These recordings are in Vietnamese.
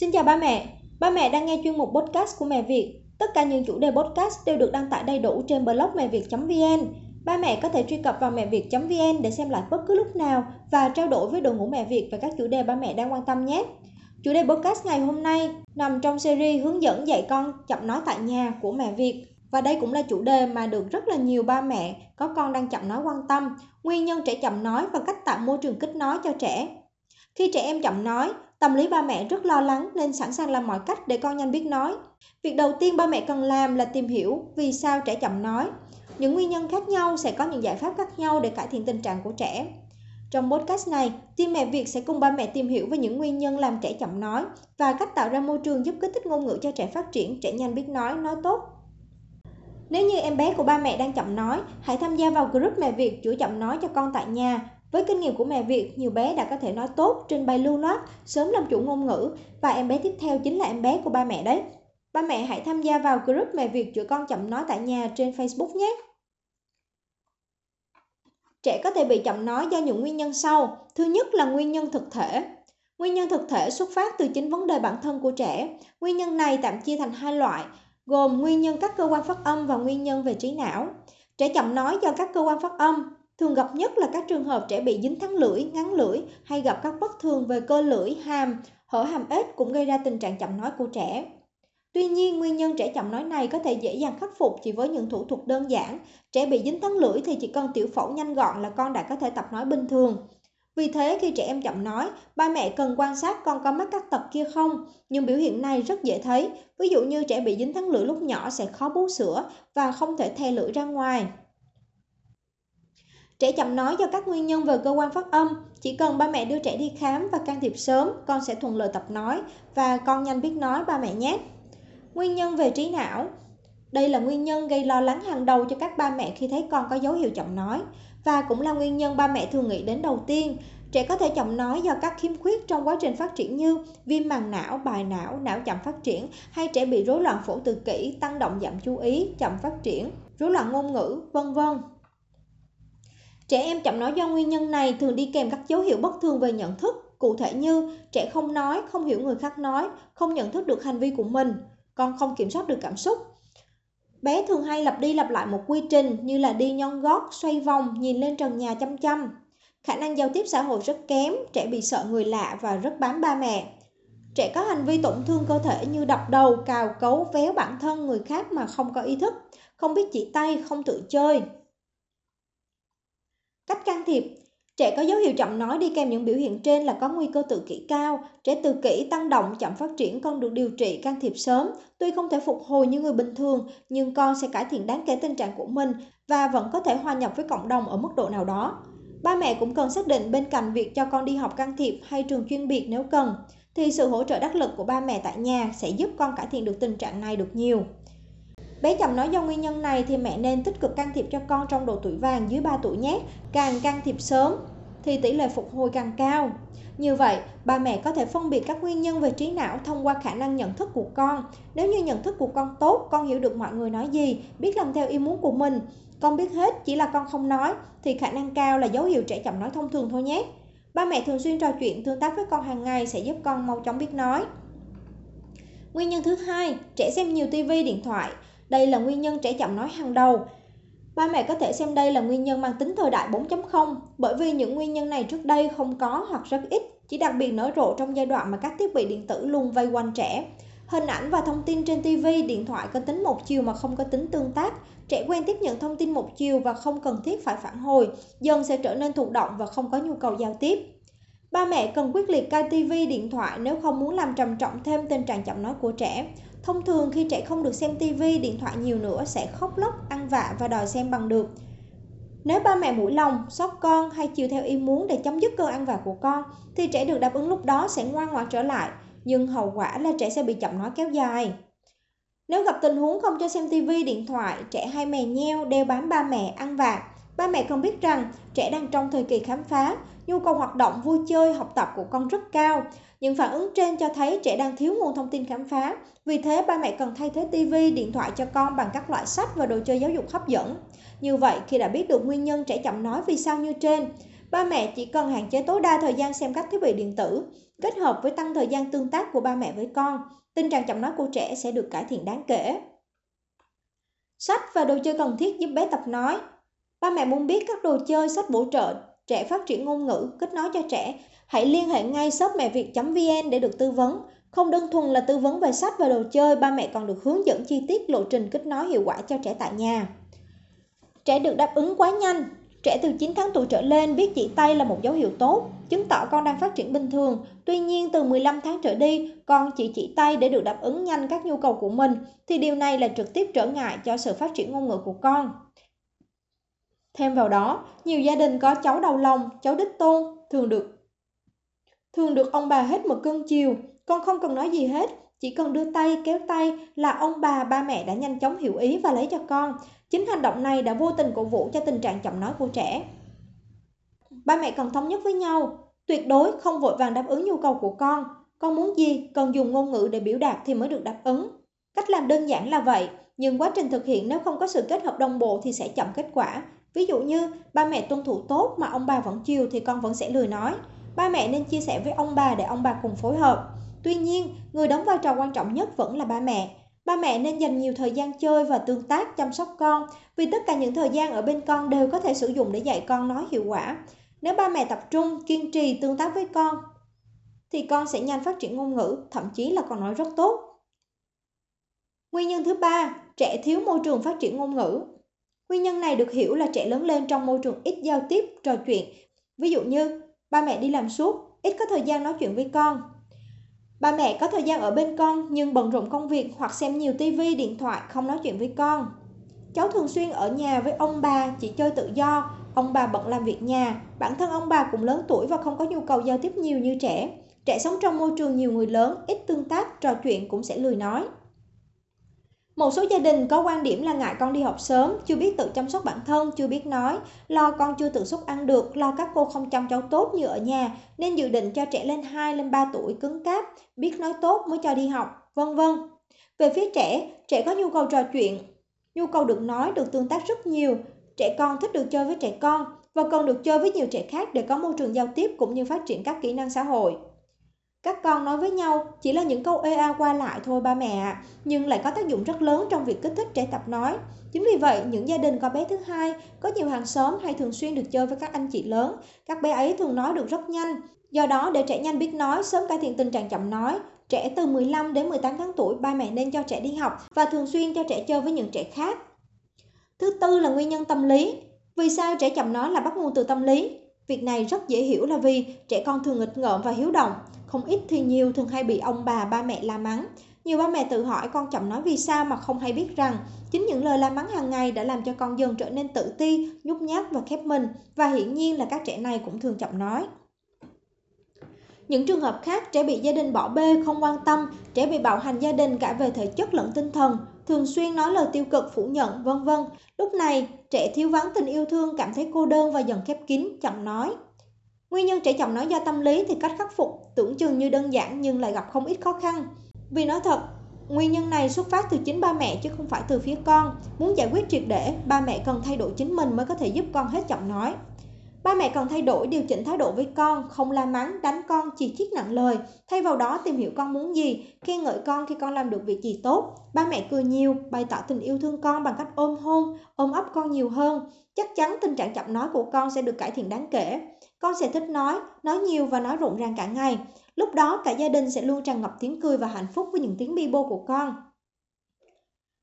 Xin chào ba mẹ, ba mẹ đang nghe chuyên mục podcast của Mẹ Việt. Tất cả những chủ đề podcast đều được đăng tải đầy đủ trên blog mẹ việt.vn. Ba mẹ có thể truy cập vào mẹ việt.vn để xem lại bất cứ lúc nào và trao đổi với đội ngũ Mẹ Việt về các chủ đề ba mẹ đang quan tâm nhé. Chủ đề podcast ngày hôm nay nằm trong series hướng dẫn dạy con chậm nói tại nhà của Mẹ Việt. Và đây cũng là chủ đề mà được rất là nhiều ba mẹ có con đang chậm nói quan tâm, nguyên nhân trẻ chậm nói và cách tạo môi trường kích nói cho trẻ. Khi trẻ em chậm nói, tâm lý ba mẹ rất lo lắng nên sẵn sàng làm mọi cách để con nhanh biết nói. Việc đầu tiên ba mẹ cần làm là tìm hiểu vì sao trẻ chậm nói. Những nguyên nhân khác nhau sẽ có những giải pháp khác nhau để cải thiện tình trạng của trẻ. Trong podcast này, team mẹ Việt sẽ cùng ba mẹ tìm hiểu về những nguyên nhân làm trẻ chậm nói và cách tạo ra môi trường giúp kích thích ngôn ngữ cho trẻ phát triển, trẻ nhanh biết nói, nói tốt. Nếu như em bé của ba mẹ đang chậm nói, hãy tham gia vào group mẹ Việt chữa chậm nói cho con tại nhà với kinh nghiệm của mẹ Việt, nhiều bé đã có thể nói tốt, trình bày lưu loát, sớm làm chủ ngôn ngữ và em bé tiếp theo chính là em bé của ba mẹ đấy. Ba mẹ hãy tham gia vào group mẹ Việt chữa con chậm nói tại nhà trên Facebook nhé. Trẻ có thể bị chậm nói do những nguyên nhân sau. Thứ nhất là nguyên nhân thực thể. Nguyên nhân thực thể xuất phát từ chính vấn đề bản thân của trẻ. Nguyên nhân này tạm chia thành hai loại, gồm nguyên nhân các cơ quan phát âm và nguyên nhân về trí não. Trẻ chậm nói do các cơ quan phát âm, Thường gặp nhất là các trường hợp trẻ bị dính thắng lưỡi, ngắn lưỡi hay gặp các bất thường về cơ lưỡi, hàm, hở hàm ếch cũng gây ra tình trạng chậm nói của trẻ. Tuy nhiên, nguyên nhân trẻ chậm nói này có thể dễ dàng khắc phục chỉ với những thủ thuật đơn giản. Trẻ bị dính thắng lưỡi thì chỉ cần tiểu phẫu nhanh gọn là con đã có thể tập nói bình thường. Vì thế khi trẻ em chậm nói, ba mẹ cần quan sát con có mắc các tật kia không. Nhưng biểu hiện này rất dễ thấy. Ví dụ như trẻ bị dính thắng lưỡi lúc nhỏ sẽ khó bú sữa và không thể the lưỡi ra ngoài. Trẻ chậm nói do các nguyên nhân về cơ quan phát âm, chỉ cần ba mẹ đưa trẻ đi khám và can thiệp sớm, con sẽ thuận lợi tập nói và con nhanh biết nói ba mẹ nhé. Nguyên nhân về trí não Đây là nguyên nhân gây lo lắng hàng đầu cho các ba mẹ khi thấy con có dấu hiệu chậm nói và cũng là nguyên nhân ba mẹ thường nghĩ đến đầu tiên. Trẻ có thể chậm nói do các khiếm khuyết trong quá trình phát triển như viêm màng não, bài não, não chậm phát triển hay trẻ bị rối loạn phổ tự kỷ, tăng động giảm chú ý, chậm phát triển, rối loạn ngôn ngữ, vân vân. Trẻ em chậm nói do nguyên nhân này thường đi kèm các dấu hiệu bất thường về nhận thức, cụ thể như trẻ không nói, không hiểu người khác nói, không nhận thức được hành vi của mình, con không kiểm soát được cảm xúc. Bé thường hay lặp đi lặp lại một quy trình như là đi nhon gót, xoay vòng, nhìn lên trần nhà chăm chăm. Khả năng giao tiếp xã hội rất kém, trẻ bị sợ người lạ và rất bám ba mẹ. Trẻ có hành vi tổn thương cơ thể như đập đầu, cào cấu, véo bản thân người khác mà không có ý thức, không biết chỉ tay, không tự chơi, Cách can thiệp Trẻ có dấu hiệu chậm nói đi kèm những biểu hiện trên là có nguy cơ tự kỷ cao. Trẻ tự kỷ tăng động chậm phát triển con được điều trị can thiệp sớm. Tuy không thể phục hồi như người bình thường, nhưng con sẽ cải thiện đáng kể tình trạng của mình và vẫn có thể hòa nhập với cộng đồng ở mức độ nào đó. Ba mẹ cũng cần xác định bên cạnh việc cho con đi học can thiệp hay trường chuyên biệt nếu cần, thì sự hỗ trợ đắc lực của ba mẹ tại nhà sẽ giúp con cải thiện được tình trạng này được nhiều. Bé chậm nói do nguyên nhân này thì mẹ nên tích cực can thiệp cho con trong độ tuổi vàng dưới 3 tuổi nhé. Càng can thiệp sớm thì tỷ lệ phục hồi càng cao. Như vậy, ba mẹ có thể phân biệt các nguyên nhân về trí não thông qua khả năng nhận thức của con. Nếu như nhận thức của con tốt, con hiểu được mọi người nói gì, biết làm theo ý muốn của mình, con biết hết chỉ là con không nói, thì khả năng cao là dấu hiệu trẻ chậm nói thông thường thôi nhé. Ba mẹ thường xuyên trò chuyện tương tác với con hàng ngày sẽ giúp con mau chóng biết nói. Nguyên nhân thứ hai, trẻ xem nhiều tivi, điện thoại. Đây là nguyên nhân trẻ chậm nói hàng đầu. Ba mẹ có thể xem đây là nguyên nhân mang tính thời đại 4.0 bởi vì những nguyên nhân này trước đây không có hoặc rất ít, chỉ đặc biệt nở rộ trong giai đoạn mà các thiết bị điện tử luôn vây quanh trẻ. Hình ảnh và thông tin trên TV, điện thoại có tính một chiều mà không có tính tương tác. Trẻ quen tiếp nhận thông tin một chiều và không cần thiết phải phản hồi, dần sẽ trở nên thụ động và không có nhu cầu giao tiếp. Ba mẹ cần quyết liệt cai TV, điện thoại nếu không muốn làm trầm trọng thêm tình trạng chậm nói của trẻ. Thông thường khi trẻ không được xem TV, điện thoại nhiều nữa sẽ khóc lóc, ăn vạ và đòi xem bằng được. Nếu ba mẹ mũi lòng, xót con hay chiều theo ý muốn để chấm dứt cơn ăn vạ của con, thì trẻ được đáp ứng lúc đó sẽ ngoan ngoãn trở lại, nhưng hậu quả là trẻ sẽ bị chậm nói kéo dài. Nếu gặp tình huống không cho xem TV, điện thoại, trẻ hay mè nheo, đeo bám ba mẹ, ăn vạ, ba mẹ cần biết rằng trẻ đang trong thời kỳ khám phá, nhu cầu hoạt động, vui chơi, học tập của con rất cao. Những phản ứng trên cho thấy trẻ đang thiếu nguồn thông tin khám phá. Vì thế, ba mẹ cần thay thế TV, điện thoại cho con bằng các loại sách và đồ chơi giáo dục hấp dẫn. Như vậy, khi đã biết được nguyên nhân trẻ chậm nói vì sao như trên, ba mẹ chỉ cần hạn chế tối đa thời gian xem các thiết bị điện tử, kết hợp với tăng thời gian tương tác của ba mẹ với con, tình trạng chậm nói của trẻ sẽ được cải thiện đáng kể. Sách và đồ chơi cần thiết giúp bé tập nói. Ba mẹ muốn biết các đồ chơi, sách bổ trợ trẻ phát triển ngôn ngữ, kết nối cho trẻ, hãy liên hệ ngay shop mẹ việt.vn để được tư vấn. Không đơn thuần là tư vấn về sách và đồ chơi, ba mẹ còn được hướng dẫn chi tiết lộ trình kết nối hiệu quả cho trẻ tại nhà. Trẻ được đáp ứng quá nhanh. Trẻ từ 9 tháng tuổi trở lên biết chỉ tay là một dấu hiệu tốt, chứng tỏ con đang phát triển bình thường. Tuy nhiên, từ 15 tháng trở đi, con chỉ chỉ tay để được đáp ứng nhanh các nhu cầu của mình, thì điều này là trực tiếp trở ngại cho sự phát triển ngôn ngữ của con. Thêm vào đó, nhiều gia đình có cháu đầu lòng, cháu đích tôn thường được thường được ông bà hết một cơn chiều, con không cần nói gì hết, chỉ cần đưa tay kéo tay là ông bà ba mẹ đã nhanh chóng hiểu ý và lấy cho con. Chính hành động này đã vô tình cổ vũ cho tình trạng chậm nói của trẻ. Ba mẹ cần thống nhất với nhau, tuyệt đối không vội vàng đáp ứng nhu cầu của con. Con muốn gì, cần dùng ngôn ngữ để biểu đạt thì mới được đáp ứng. Cách làm đơn giản là vậy, nhưng quá trình thực hiện nếu không có sự kết hợp đồng bộ thì sẽ chậm kết quả. Ví dụ như ba mẹ tuân thủ tốt mà ông bà vẫn chiều thì con vẫn sẽ lười nói. Ba mẹ nên chia sẻ với ông bà để ông bà cùng phối hợp. Tuy nhiên, người đóng vai trò quan trọng nhất vẫn là ba mẹ. Ba mẹ nên dành nhiều thời gian chơi và tương tác chăm sóc con, vì tất cả những thời gian ở bên con đều có thể sử dụng để dạy con nói hiệu quả. Nếu ba mẹ tập trung, kiên trì tương tác với con, thì con sẽ nhanh phát triển ngôn ngữ, thậm chí là còn nói rất tốt. Nguyên nhân thứ ba, trẻ thiếu môi trường phát triển ngôn ngữ. Nguyên nhân này được hiểu là trẻ lớn lên trong môi trường ít giao tiếp, trò chuyện. Ví dụ như, ba mẹ đi làm suốt, ít có thời gian nói chuyện với con. Ba mẹ có thời gian ở bên con nhưng bận rộn công việc hoặc xem nhiều tivi, điện thoại, không nói chuyện với con. Cháu thường xuyên ở nhà với ông bà, chỉ chơi tự do, ông bà bận làm việc nhà, bản thân ông bà cũng lớn tuổi và không có nhu cầu giao tiếp nhiều như trẻ. Trẻ sống trong môi trường nhiều người lớn, ít tương tác, trò chuyện cũng sẽ lười nói. Một số gia đình có quan điểm là ngại con đi học sớm, chưa biết tự chăm sóc bản thân, chưa biết nói, lo con chưa tự xúc ăn được, lo các cô không chăm cháu tốt như ở nhà, nên dự định cho trẻ lên 2 lên 3 tuổi cứng cáp, biết nói tốt mới cho đi học, vân vân. Về phía trẻ, trẻ có nhu cầu trò chuyện, nhu cầu được nói, được tương tác rất nhiều. Trẻ con thích được chơi với trẻ con và cần được chơi với nhiều trẻ khác để có môi trường giao tiếp cũng như phát triển các kỹ năng xã hội. Các con nói với nhau chỉ là những câu ê a qua lại thôi ba mẹ ạ, nhưng lại có tác dụng rất lớn trong việc kích thích trẻ tập nói. Chính vì vậy, những gia đình có bé thứ hai, có nhiều hàng xóm hay thường xuyên được chơi với các anh chị lớn, các bé ấy thường nói được rất nhanh. Do đó, để trẻ nhanh biết nói, sớm cải thiện tình trạng chậm nói, trẻ từ 15 đến 18 tháng tuổi, ba mẹ nên cho trẻ đi học và thường xuyên cho trẻ chơi với những trẻ khác. Thứ tư là nguyên nhân tâm lý. Vì sao trẻ chậm nói là bắt nguồn từ tâm lý? Việc này rất dễ hiểu là vì trẻ con thường nghịch ngợm và hiếu động, không ít thì nhiều thường hay bị ông bà, ba mẹ la mắng. Nhiều ba mẹ tự hỏi con chậm nói vì sao mà không hay biết rằng chính những lời la mắng hàng ngày đã làm cho con dần trở nên tự ti, nhút nhát và khép mình và hiển nhiên là các trẻ này cũng thường chậm nói. Những trường hợp khác, trẻ bị gia đình bỏ bê, không quan tâm, trẻ bị bạo hành gia đình cả về thể chất lẫn tinh thần, thường xuyên nói lời tiêu cực, phủ nhận, vân vân. Lúc này, trẻ thiếu vắng tình yêu thương, cảm thấy cô đơn và dần khép kín, chậm nói. Nguyên nhân trẻ chậm nói do tâm lý thì cách khắc phục tưởng chừng như đơn giản nhưng lại gặp không ít khó khăn. Vì nói thật, nguyên nhân này xuất phát từ chính ba mẹ chứ không phải từ phía con. Muốn giải quyết triệt để, ba mẹ cần thay đổi chính mình mới có thể giúp con hết chậm nói. Ba mẹ cần thay đổi điều chỉnh thái độ với con, không la mắng, đánh con, chỉ trích nặng lời. Thay vào đó tìm hiểu con muốn gì, khen ngợi con khi con làm được việc gì tốt. Ba mẹ cười nhiều, bày tỏ tình yêu thương con bằng cách ôm hôn, ôm ấp con nhiều hơn. Chắc chắn tình trạng chậm nói của con sẽ được cải thiện đáng kể. Con sẽ thích nói, nói nhiều và nói rộn ràng cả ngày. Lúc đó cả gia đình sẽ luôn tràn ngập tiếng cười và hạnh phúc với những tiếng bi bô của con.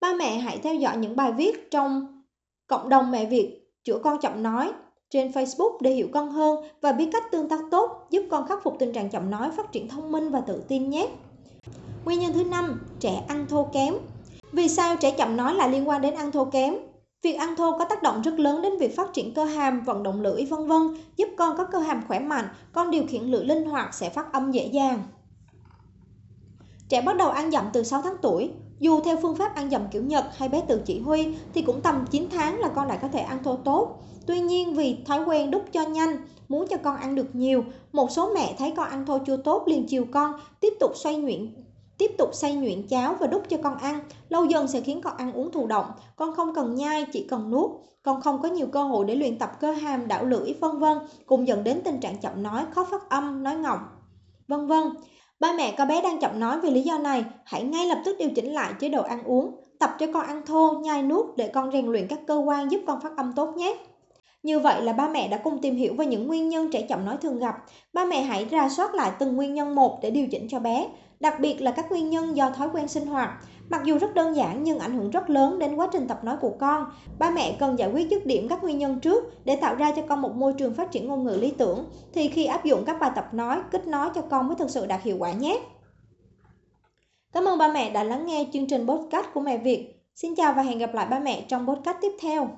Ba mẹ hãy theo dõi những bài viết trong cộng đồng mẹ Việt chữa con chậm nói trên Facebook để hiểu con hơn và biết cách tương tác tốt giúp con khắc phục tình trạng chậm nói, phát triển thông minh và tự tin nhé. Nguyên nhân thứ năm, trẻ ăn thô kém. Vì sao trẻ chậm nói lại liên quan đến ăn thô kém? Việc ăn thô có tác động rất lớn đến việc phát triển cơ hàm, vận động lưỡi vân vân, giúp con có cơ hàm khỏe mạnh, con điều khiển lưỡi linh hoạt sẽ phát âm dễ dàng. Trẻ bắt đầu ăn dặm từ 6 tháng tuổi. Dù theo phương pháp ăn dầm kiểu Nhật hay bé tự chỉ huy thì cũng tầm 9 tháng là con đã có thể ăn thô tốt. Tuy nhiên vì thói quen đút cho nhanh, muốn cho con ăn được nhiều, một số mẹ thấy con ăn thô chưa tốt liền chiều con, tiếp tục xoay nhuyễn Tiếp tục xay nhuyễn cháo và đút cho con ăn, lâu dần sẽ khiến con ăn uống thụ động. Con không cần nhai, chỉ cần nuốt. Con không có nhiều cơ hội để luyện tập cơ hàm, đảo lưỡi, vân vân, cùng dẫn đến tình trạng chậm nói, khó phát âm, nói ngọng, vân vân. Ba mẹ có bé đang chậm nói vì lý do này, hãy ngay lập tức điều chỉnh lại chế độ ăn uống, tập cho con ăn thô, nhai nuốt để con rèn luyện các cơ quan giúp con phát âm tốt nhé. Như vậy là ba mẹ đã cùng tìm hiểu về những nguyên nhân trẻ chậm nói thường gặp. Ba mẹ hãy ra soát lại từng nguyên nhân một để điều chỉnh cho bé, đặc biệt là các nguyên nhân do thói quen sinh hoạt. Mặc dù rất đơn giản nhưng ảnh hưởng rất lớn đến quá trình tập nói của con. Ba mẹ cần giải quyết dứt điểm các nguyên nhân trước để tạo ra cho con một môi trường phát triển ngôn ngữ lý tưởng. Thì khi áp dụng các bài tập nói, kích nói cho con mới thực sự đạt hiệu quả nhé. Cảm ơn ba mẹ đã lắng nghe chương trình podcast của Mẹ Việt. Xin chào và hẹn gặp lại ba mẹ trong podcast tiếp theo.